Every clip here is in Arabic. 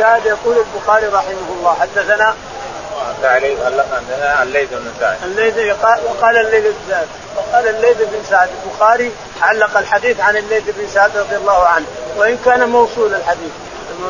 الشاهد يقول البخاري رحمه الله. حدثنا تعليق الليث بن سعد. الليث وقال الليث بن سعد. وقال الليث بن سعد. البخاري علق الحديث عن الليث بن سعد رضي الله عنه. وإن كان موصول الحديث.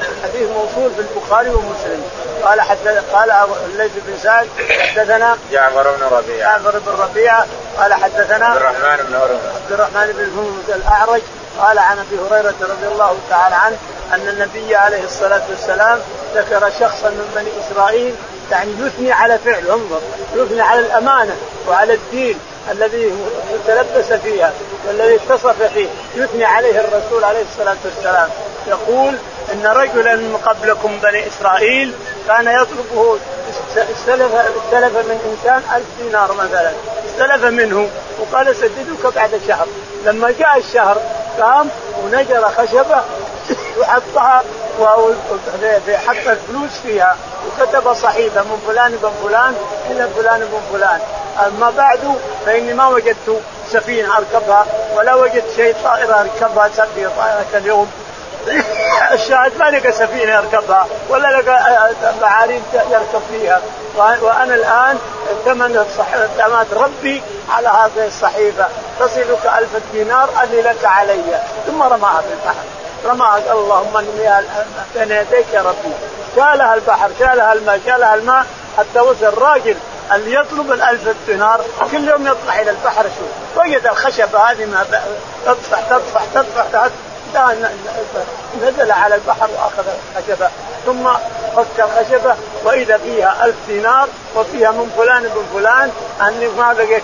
الحديث موصول في البخاري ومسلم. قال حتى قال الليث بن سعد حدثنا جعفر بن ربيعة. جعفر بن ربيعة. قال حدثنا عبد الرحمن بن هرمز. عبد الرحمن بن هرمز الأعرج. قال عن أبي هريرة رضي الله تعالى عنه أن النبي عليه الصلاة والسلام ذكر شخصا من بني إسرائيل يعني يثني على فعله انظر يثني على الأمانة وعلى الدين الذي تلبس فيها والذي اتصف فيه يثني عليه الرسول عليه الصلاة والسلام. يقول إن رجلا من قبلكم بني إسرائيل كان يطلبه استلف استلف من إنسان ألف دينار مثلا استلف منه وقال سددك بعد شهر. لما جاء الشهر قام ونجر خشبه وحطها حط الفلوس فيها وكتب صحيفة من فلان بن فلان إلى فلان بن فلان. أما بعد فإني ما وجدت سفينة أركبها ولا وجدت شيء طائرة أركبها تسبي طائرة اليوم. الشاهد ما لقى سفينة يركبها ولا لقى معارين يركب فيها. وأنا الآن ثمن ثمن ربي على هذه الصحيفة. تصلك ألف دينار اللي لك علي. ثم رماها في البحر. رماها اللهم إني بين يديك يا ربي. شالها البحر شالها الماء شالها الماء. حتى وصل راجل اللي يطلب الألف دينار. كل يوم يطلع إلى البحر شوف. وجد الخشبة هذه ما تطفح تطفح تطفح. نزل على البحر وأخذ الخشبة ثم فك الخشبة وإذا فيها ألف دينار وفيها من فلان بن فلان أني ما لقيت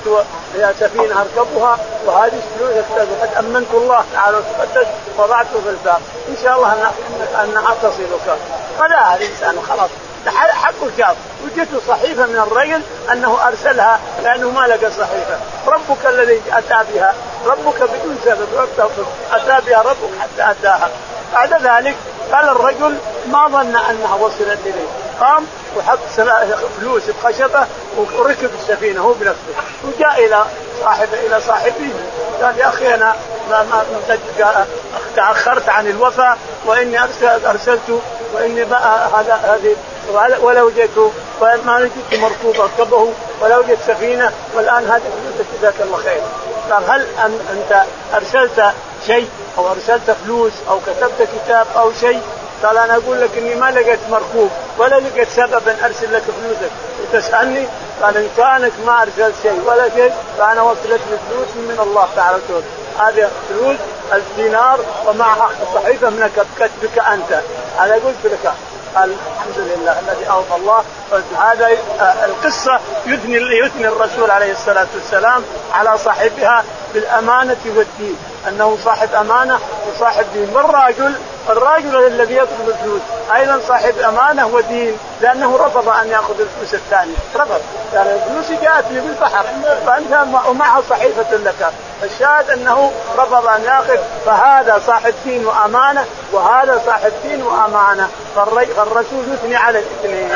سفينة أركبها وهذه فلوس قد أمنت الله تعالى وتقدس وضعته في الباب. إن شاء الله انها تصلك فلا الإنسان خلاص. حقه شاف وجدت صحيفة من الرجل أنه أرسلها لأنه ما لقى صحيفة. ربك الذي أتى بها ربك بدون سبب أتى بها ربك حتى أتاها. بعد ذلك قال الرجل ما ظن أنها وصلت إليه. قام وحط فلوس بخشبة وركب السفينة هو بنفسه. وجاء إلى صاحب إلى صاحبه. قال يا أخي أنا ما ما تأخرت عن الوفاء وإني أرسلت وإني هذا هذه ولا وجدت ما وجدت مركوب اركبه ولا وجدت سفينة والآن هذه جزاك الله خير. قال هل أنت أرسلت شيء أو أرسلت فلوس أو كتبت كتاب أو شيء؟ قال أنا أقول لك إني ما لقيت مركوب ولا لقيت سببا أرسل لك فلوسك. وتسالني قال إن كانك ما أرسلت شيء ولا شيء فأنا وصلت فلوس من الله تعالى وتعالى. هذه فلوس الدينار ومعها صحيفة من كتبك أنت. أنا قلت لك قال الحمد لله الذي اوفى الله. هذا آه، القصة يثني يثني الرسول عليه الصلاة والسلام على صاحبها بالأمانة والدين. أنه صاحب أمانة وصاحب دين. والراجل الراجل الذي يطلب الفلوس أيضا صاحب أمانة ودين لأنه رفض أن يأخذ الفلوس الثانية. رفض. قال يعني الفلوس جاءتني بالبحر فأنت ومعه صحيفة لك. الشاهد أنه رفض أن يأخذ فهذا صاحب دين وأمانة وهذا صاحب دين وأمانة. فالرسول يثني على الاثنين.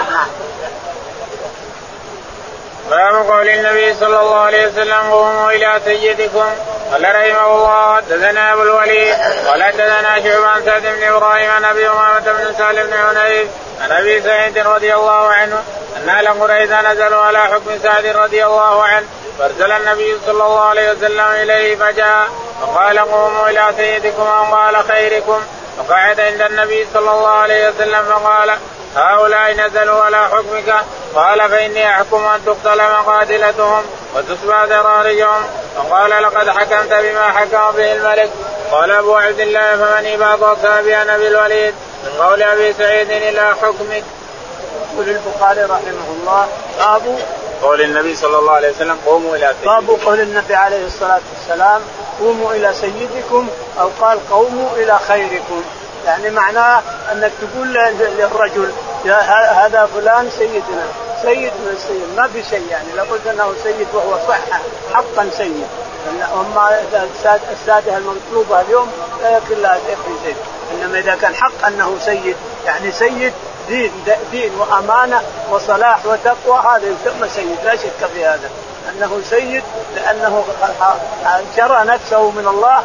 باب قول النبي صلى الله عليه وسلم قوموا إلى سيدكم. قال رحمه الله حدثنا أبو الوليد قال حدثنا شعبان سعد بن إبراهيم عن أبي أمامة بن سالم بن حنيف عن أبي سعيد رضي الله عنه أن أهل قريش نزلوا على حكم سعد رضي الله عنه. فأرسل النبي صلى الله عليه وسلم إليه فجاء فقال قوموا إلى سيدكم أو قال خيركم. وقعد عند النبي صلى الله عليه وسلم فقال هؤلاء نزلوا على حكمك. قال فإني أحكم أن تقتل مقاتلتهم وتصبح ذراريهم. وقال لقد حكمت بما حكم به الملك. قال أبو عبد الله فمن بعض أصحابي أنا بالوليد؟ من قول أبي سعيد إلى حكمك. يقول البخاري رحمه الله باب قول النبي صلى الله عليه وسلم قوموا إلى سيدكم. باب قول النبي عليه الصلاة والسلام قوموا إلى سيدكم أو قال قوموا إلى خيركم. يعني معناه أنك تقول للرجل يا هذا فلان سيدنا سيد من السيد. ما في شيء يعني لابد أنه سيد وهو صح حقا سيد. اما السادة المطلوبة اليوم لا يكن لها زيد إنما إذا كان حق أنه سيد يعني سيد دين دين وأمانة وصلاح وتقوى هذا يسمى سيد. لا شك في هذا. أنه سيد لأنه شرى نفسه من الله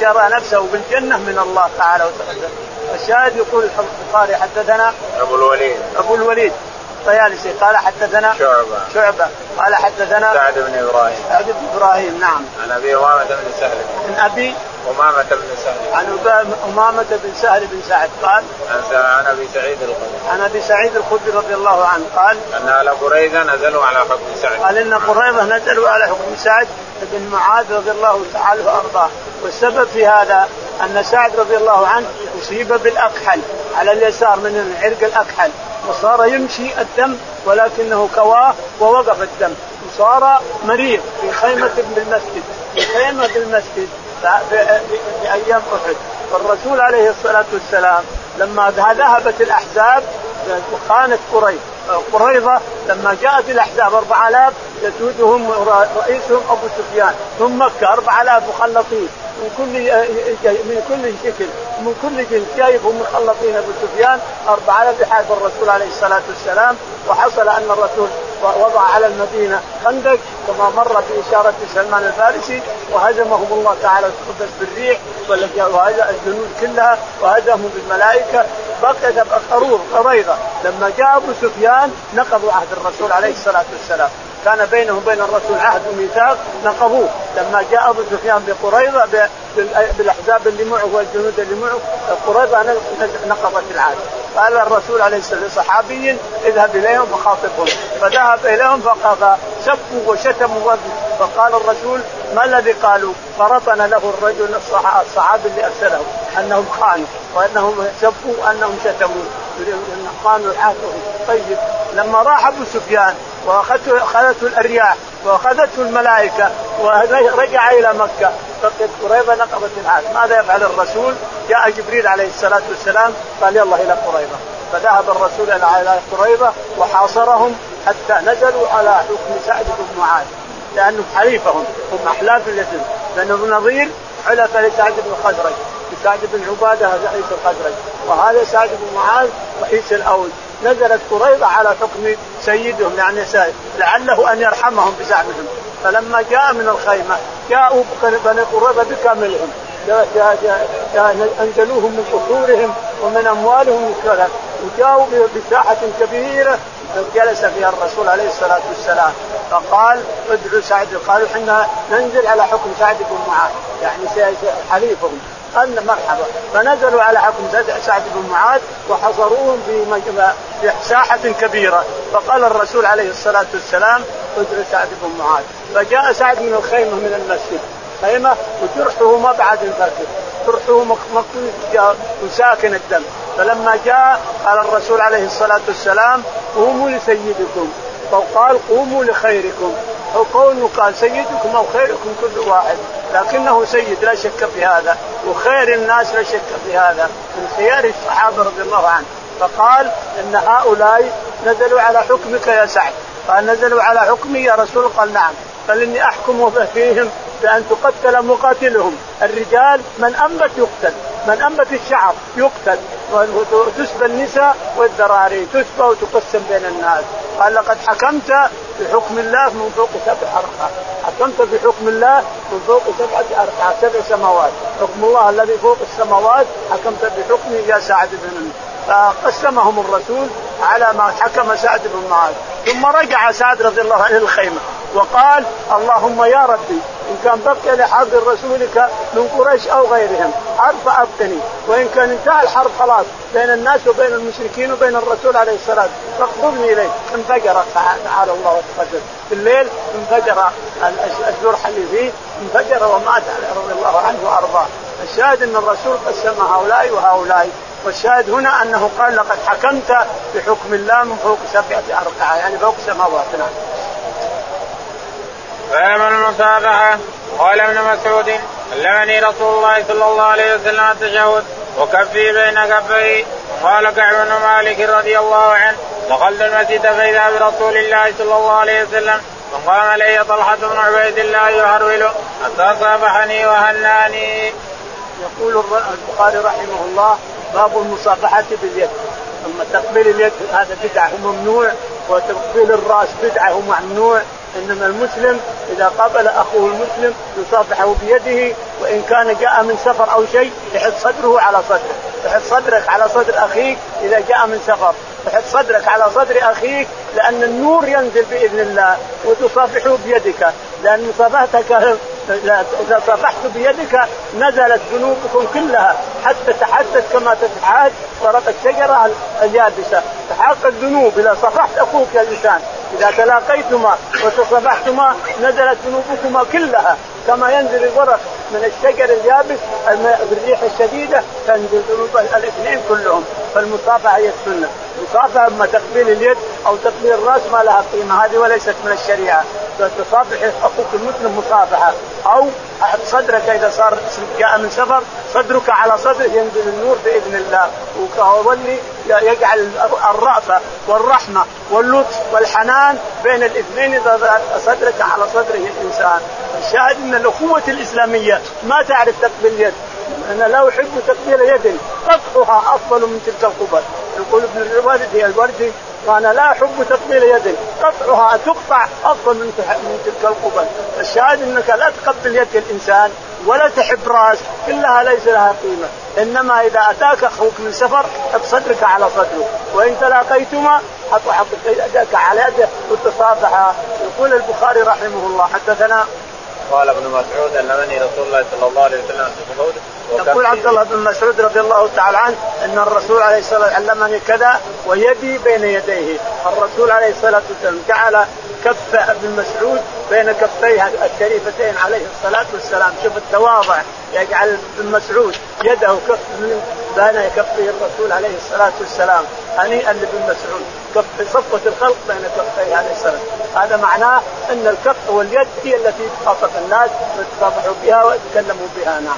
شرى نفسه بالجنة من الله تعالى وتعالى. الشاهد يقول البخاري حدثنا أبو الوليد. أبو الوليد. الطيالسي قال حدثنا شعبة. شعبة. قال حدثنا سعد بن إبراهيم. سعد بن إبراهيم. نعم. عن أبي امامة بن سهل. عن أبي أمامة بن سهل عن أمامة بن سهل بن سعد قال عن أبي سعيد الخدري. عن أبي سعيد الخدري رضي الله عنه قال أن أهل قريظة نزلوا على حكم سعد. قال إن قريظة نزلوا على حكم سعد بن معاذ رضي الله تعالى وأرضاه. والسبب في هذا أن سعد رضي الله عنه أصيب بالأكحل على اليسار من عرق الأكحل. وصار يمشي الدم ولكنه كواه ووقف الدم. وصار مريض في خيمة بالمسجد. في خيمة بالمسجد. في أيام أحد. فالرسول عليه الصلاة والسلام لما ذهبت الأحزاب خانت قريش قريظة لما جاءت الأحزاب 4000 يسودهم رئيسهم أبو سفيان. ثم مكة 4000 مخلطين. من كل من كل شكل من كل جنس. جايبهم مخلطين أبو سفيان 4000 بحارب الرسول عليه الصلاة والسلام. وحصل أن الرسول وضع على المدينة خندق كما مر في اشاره سلمان الفارسي وهزمهم الله تعالى القدس بالريح الجنود كلها وهزمهم بالملائكة. بقي قرور قريضه لما جاء أبو سفيان نقضوا عهد الرسول عليه الصلاة والسلام. كان بينهم وبين الرسول عهد وميثاق نقضوه. لما جاء أبو سفيان بقريظة بالأحزاب اللي معه والجنود اللي معه قريظة نقضت العهد. قال الرسول عليه الصلاة والسلام صحابي اذهب إليهم فخاطبهم فذهب إليهم فسبوا وشتموا فقال الرسول ما الذي قالوا؟ فرطن له الرجل الصحابي اللي أرسله أنهم خانوا وأنهم سبوا وانهم شتموا خانوا عهدهم طيب لما راح أبو سفيان واخذته أخذته الأرياح وأخذته الملائكة ورجع إلى مكة بقيت قريظه نقضت العهد ماذا يفعل الرسول؟ جاء جبريل عليه الصلاة والسلام قال يلا إلى قريظة. فذهب الرسول إلى قريظة وحاصرهم حتى نزلوا على حكم سعد بن معاذ. لأنه حليفهم هم أحلاف اليتيم. بن النظير حلف لسعد بن الخزرج. لسعد بن عبادة رئيس الخزرج. وهذا سعد بن معاذ رئيس الاوس نزلت قريضة على حكم سيدهم يعني لعله أن يرحمهم بزعمهم. فلما جاء من الخيمة جاءوا بني قريضة بكاملهم. أنزلوهم من قصورهم ومن أموالهم وكذا. وجاءوا بساحة كبيرة جلس فيها الرسول عليه الصلاة والسلام. فقال ادعوا سعد. قالوا إحنا ننزل على حكم سعد بن معاذ. يعني حليفهم. قال مرحبا. فنزلوا على حكم سعد بن معاذ وحصروهم في في ساحة كبيرة. فقال الرسول عليه الصلاة والسلام ادعوا سعد بن معاذ. فجاء سعد من الخيمة من المسجد. خيمة وجرحه ما بعد الفجر جرحه مكتوب وساكن الدم. فلما جاء قال الرسول عليه الصلاة والسلام قوموا لسيدكم. فقال قوموا لخيركم. أو قول قال سيدكم أو خيركم كل واحد. لكنه سيد لا شك في هذا. وخير الناس لا شك في هذا. من خيار الصحابة رضي الله عنه فقال إن هؤلاء نزلوا على حكمك يا سعد. قال نزلوا على حكمي يا رسول. قال نعم. قال إني أحكم فيهم بأن تقتل مقاتلهم. الرجال من أنبت يقتل من أنبت الشعر يقتل. وتسبى النساء والذراري تسبى وتقسم بين الناس. قال لقد حكمت بحكم الله من فوق سبع أرقى حكمت بحكم الله من فوق سبعة أرقى سبع سماوات. حكم الله الذي فوق السماوات حكمت بحكمه يا سعد بن فقسمهم الرسول على ما حكم سعد بن معاذ. ثم رجع سعد رضي الله عنه الخيمة. وقال اللهم يا ربي إن كان بقي لحرب رسولك من قريش أو غيرهم حرب فابقني وإن كان انتهى الحرب خلاص بين الناس وبين المشركين وبين الرسول عليه الصلاة فاقبضني إليه. انفجر تعالى الله وتقدم. في الليل انفجر الجرح اللي فيه انفجر ومات رضي الله عنه وأرضاه. الشاهد أن الرسول قسم هؤلاء وهؤلاء. والشاهد هنا أنه قال لقد حكمت بحكم الله من فوق سبعة ارقعه يعني فوق سماوات نعم. باب المصافحه قال ابن مسعود علمني رسول الله صلى الله عليه وسلم التشهد وكفي بين كفيه. قال كعب بن مالك رضي الله عنه دخلت المسجد فإذا برسول الله صلى الله عليه وسلم فقام علي طلحة بن عبيد الله يهرول حتى صافحني وهناني. يقول البخاري رحمه الله باب المصافحه باليد. ثم تقبيل اليد هذا بدعة ممنوع وتقبيل الرأس بدعة ممنوع إنما المسلم إذا قابل أخوه المسلم يصافحه بيده وإن كان جاء من سفر أو شيء يحط صدره على صدره. تحط صدرك على صدر أخيك إذا جاء من سفر. تحط صدرك على صدر أخيك لأن النور ينزل بإذن الله وتصافحه بيدك. لأن مصافحتك إذا صافحت بيدك نزلت ذنوبكم كلها. حتى تحدث كما تتحاد ورق الشجرة اليابسة. تحاق الذنوب. إذا صفحت أخوك يا إنسان إذا تلاقيتما وتصافحتما نزلت ذنوبكما كلها. كما ينزل الورق من الشجر اليابس بالريح الشديدة تنزل الاثنين كلهم. فالمصافحة هي السنة. مصافحة اما تقبيل اليد أو تقبيل الرأس ما لها قيمة. هذه وليست من الشريعة. تصافح أخوك المسلم مصافحة. أو صدرك إذا صار جاء من سفر صدرك على صدره ينزل النور بإذن الله. وولي يجعل الرأفة والرحمة واللطف والحنان بين الاثنين إذا صدرك على صدره الإنسان. الشاهد أن الأخوة الإسلامية ما تعرف تقبل يد. أنا لا أحب تقبيل يد. قطعها أفضل من تلك القبل. يقول ابن الوردي الوردي وأنا لا أحب تقبيل يد. قطعها تقطع أفضل من من تلك القبل. الشاهد إنك لا تقبل يد الإنسان. ولا تحب راس كلها ليس لها قيمة. إنما إذا أتاك أخوك من سفر حط صدرك على صدره. وإن تلاقيتما حط حط يدك على يده وتصافحا. يقول البخاري رحمه الله حدثنا قال ابن مسعود علمني رسول الله صلى الله عليه وسلم في يقول عبد الله بن مسعود رضي الله تعالى عنه أن الرسول عليه الصلاة والسلام علمني كذا ويدي بين يديه، الرسول عليه الصلاة والسلام جعل كف ابن مسعود بين كفيه الشريفتين عليه الصلاة والسلام، شوف التواضع يجعل ابن مسعود يده كف من بين كفيه الرسول عليه الصلاة والسلام، هنيئا لابن مسعود، كف صفوة الخلق بين كفيه عليه الصلاة هذا معناه إن الكف واليد هي التي تخاطب الناس ويتصافحوا بها ويتكلموا بها. نعم.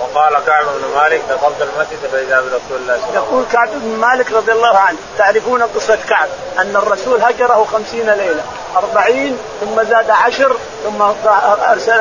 وقال كعب بن مالك دخلت المسجد فإذا برسول الله صلى الله عليه وسلم. يقول كعب بن مالك رضي الله عنه تعرفون قصة كعب؟ أن الرسول هجره خمسين ليلة. أربعين ثم زاد عشر ثم أرسل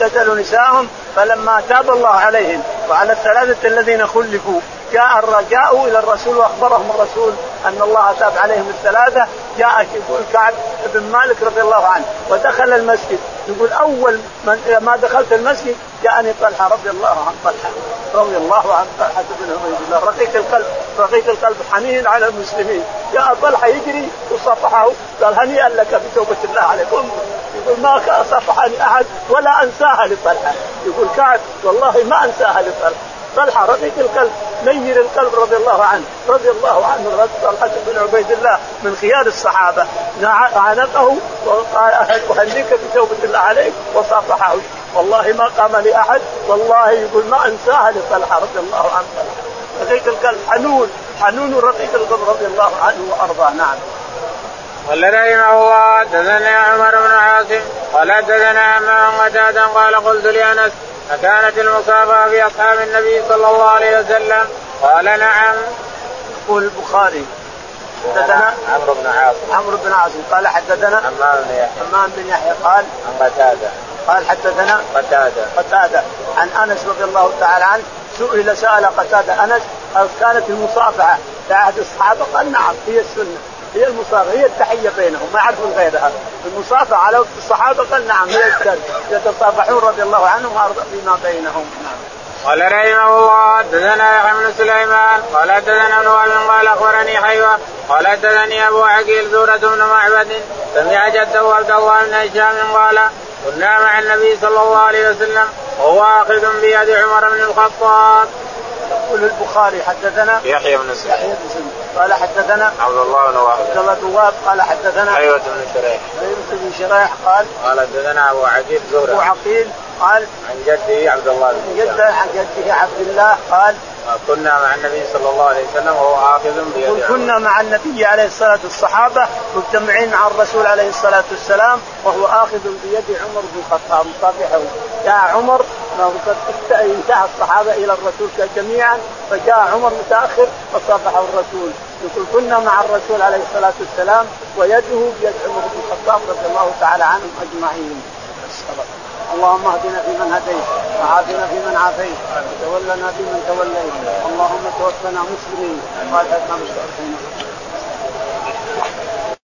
اعتزلوا نساءهم فلما تاب الله عليهم. وعلى الثلاثة الذين خلفوا. جاء جاءوا إلى الرسول وأخبرهم الرسول أن الله تاب عليهم الثلاثة. جاء يقول كعب بن مالك رضي الله عنه ودخل المسجد. يقول أول من ما دخلت المسجد جاءني طلحة رضي الله عن طلحة. رضي الله عن طلحة بن عبيد الله. رقيق القلب رقيق القلب حنين على المسلمين. جاء طلحة يجري وصفحه قال هنيئا لك بتوبة الله عليكم يقول ما صفحني أحد ولا أنساها لطلحة. يقول كعب والله ما أنساها لطلحة. طلحة رقيق القلب نير القلب رضي الله عنه. رضي الله عنه طلحه بن عبيد الله من خيار الصحابة. عانقه وقال اهنيك بتوبة الله عليك وصافحه. والله ما قام لأحد والله يقول ما أنساها لطلحة رضي الله عنه. رقيق القلب حنون حنون رقيق القلب رضي الله عنه وأرضاه. نعم. قال رحمه الله حدثنا عمر بن عاصم قال حدثنا عمام قتادا قال قلت لأنس أكانت المصابة في أصحاب النبي صلى الله عليه وسلم. قال نعم. يقول البخاري حدثنا عمرو بن عاصم. عمرو بن عاصم قال حدثنا حمام بن يحيى. حمام بن يحيى قال عن قتادة. قال حدثنا قتادة. قتادة عن أنس رضي الله تعالى عنه سئل سأل قتادة أنس هل كانت المصافحة في عهد الصحابة؟ قال نعم هي السنة. هي المصافحة هي التحية بينهم ما يعرفون غيرها المصافحة على وقت الصحابة قال نعم يتصافحون رضي الله عنهم وأرضى فيما بينهم. قال رحمه الله حدثنا يحيى بن سليمان قال حدثنا نوال قال أخبرني حيوة قال حدثني أبو عقيل زورة بن معبد سمع جده عبد الله بن هشام قال كنا مع النبي صلى الله عليه وسلم وهو اخذ بيد عمر بن الخطاب. يقول البخاري حدثنا يحيى بن سعيد. يحيى بن سعيد. قال حدثنا عبد الله بن وهب عبد الله بن وهب قال حدثنا حيوة بن شريح. حيوة بن شريح قال قال حدثنا أبو عقيل زهرة. أبو عقيل قال عن جده عبد الله بن جده عن جده عبد الله قال كنا مع النبي صلى الله عليه وسلم وهو آخذ بيد كنا مع النبي عليه الصلاة والصحابة مجتمعين مع الرسول عليه الصلاة والسلام وهو آخذ بيد عمر بن الخطاب. مصافحه جاء عمر انتهى الصحابة إلى الرسول جميعا فجاء عمر متأخر فصافحه الرسول. يقول كنا مع الرسول عليه الصلاة والسلام ويده بيد عمر بن الخطاب رضي الله تعالى عنهم أجمعين. اللهم اهدنا فيمن هديت وعافنا فيمن عافيت وتولنا فيمن توليت. اللهم توفنا مسلمين. والحقنا بالصالحين